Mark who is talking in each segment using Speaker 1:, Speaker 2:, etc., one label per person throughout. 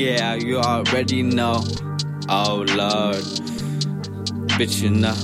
Speaker 1: yeah, you already know. Oh lord, bitch, you know.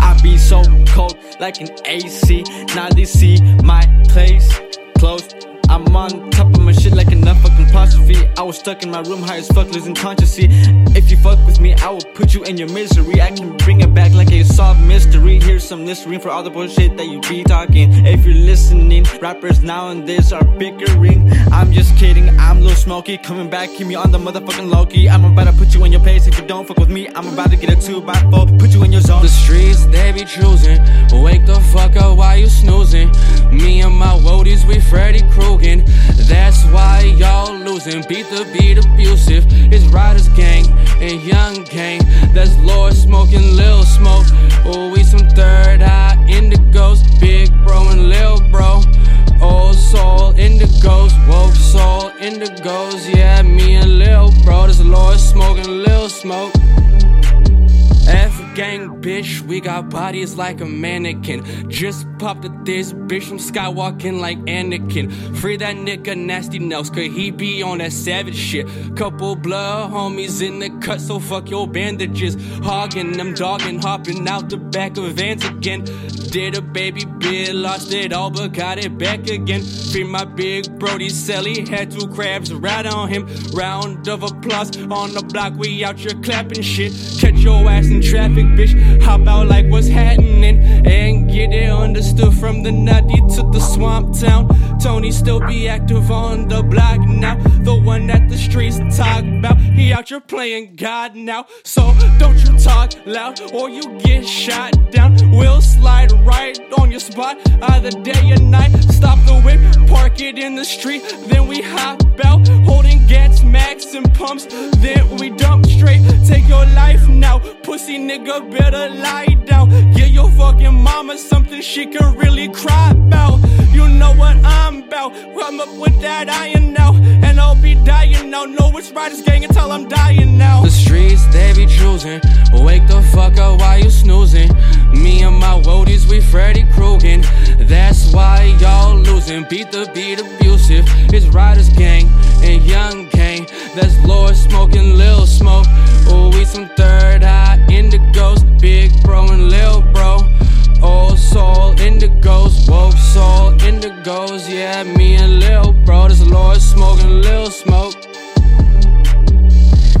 Speaker 1: I be so cold like an AC. Now they see my place closed. I'm on top of my shit like an fucking apostrophe. I was stuck in my room, high as fuck, losing consciousness. If you fuck with me, I will put you in your misery. I can bring it back like a soft mystery. Here's some listerine for all the bullshit that you be talking. If you're listening, rappers nowadays are bickering. I'm just kidding, I'm Lil Smokey. Coming back, keep me on the motherfucking Loki. I'm about to put you in your place. If you don't fuck with me, I'm about to get a 2 by 4 Put you in your zone.
Speaker 2: The streets, they be choosing. Wake the fuck up while you snoozing. Me and my woadies, we Freddy Krueger. That's why y'all losing. Beat the beat abusive. It's Riders Gang and Young Gang. That's Lord smoking Lil Smoke. Oh, we some third eye indigos. Big bro and Lil bro. Old soul indigos. Woke soul indigos. Yeah, me and Lil bro. This Lord smoking Lil Smoke. Bitch, we got bodies like a mannequin. Just popped at this bitch, I'm skywalking like Anakin. Free that nigga nasty nose, cause he be on that savage shit. Couple blood homies in the cut, so fuck your bandages. Hogging them, dogging, hopping out the back of vans again. Did a baby bit, lost it all, but got it back again. Free my big Brody Selly, had two crabs right on him. Round of applause on the block, we out here clapping shit. Catch your ass in traffic, bitch. Hop out like what's happening. And get it understood from the nutty to the swamp town. Tony still be active on the block now. The one that the streets talk about. He out here playing God now. So don't you talk loud or you get shot down. Your spot either day or night. Stop the whip, park it in the street, then we hop out. Holding gats, max, and pumps, then we dump straight. Take your life now, pussy nigga better lie down. Give your fucking mama something she can really cry about. You know what I'm about. I'm up with that iron now, and I'll be dying now. No, it's Riders Gang until I'm dying now. The streets they be choosing. Wake the fuck up Freddy Krueger. That's why y'all losing. Beat the beat abusive. It's Riders Gang and Young Gang. That's Lord smoking Lil Smoke. Oh, we some third eye indigos. Big bro and Lil bro. Old soul indigos. Woke soul indigos. Yeah, me and Lil bro. This Lord smoking Lil Smoke.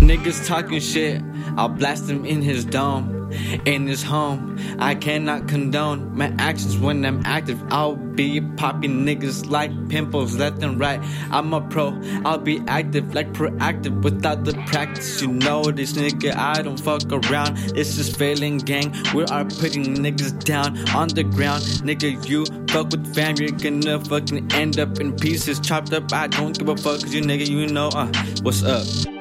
Speaker 1: Niggas talking shit, I'll blast him in his dome, in this home. I cannot condone my actions when I'm active. I'll be popping niggas like pimples left and right. I'm a pro, I'll be active like proactive without the practice. You know this nigga, I don't fuck around. This is failing gang. We are putting niggas down on the ground. Nigga, you fuck with fam, you're gonna fucking end up in pieces, chopped up. I don't give a fuck, cause you nigga, you know, uh, what's up?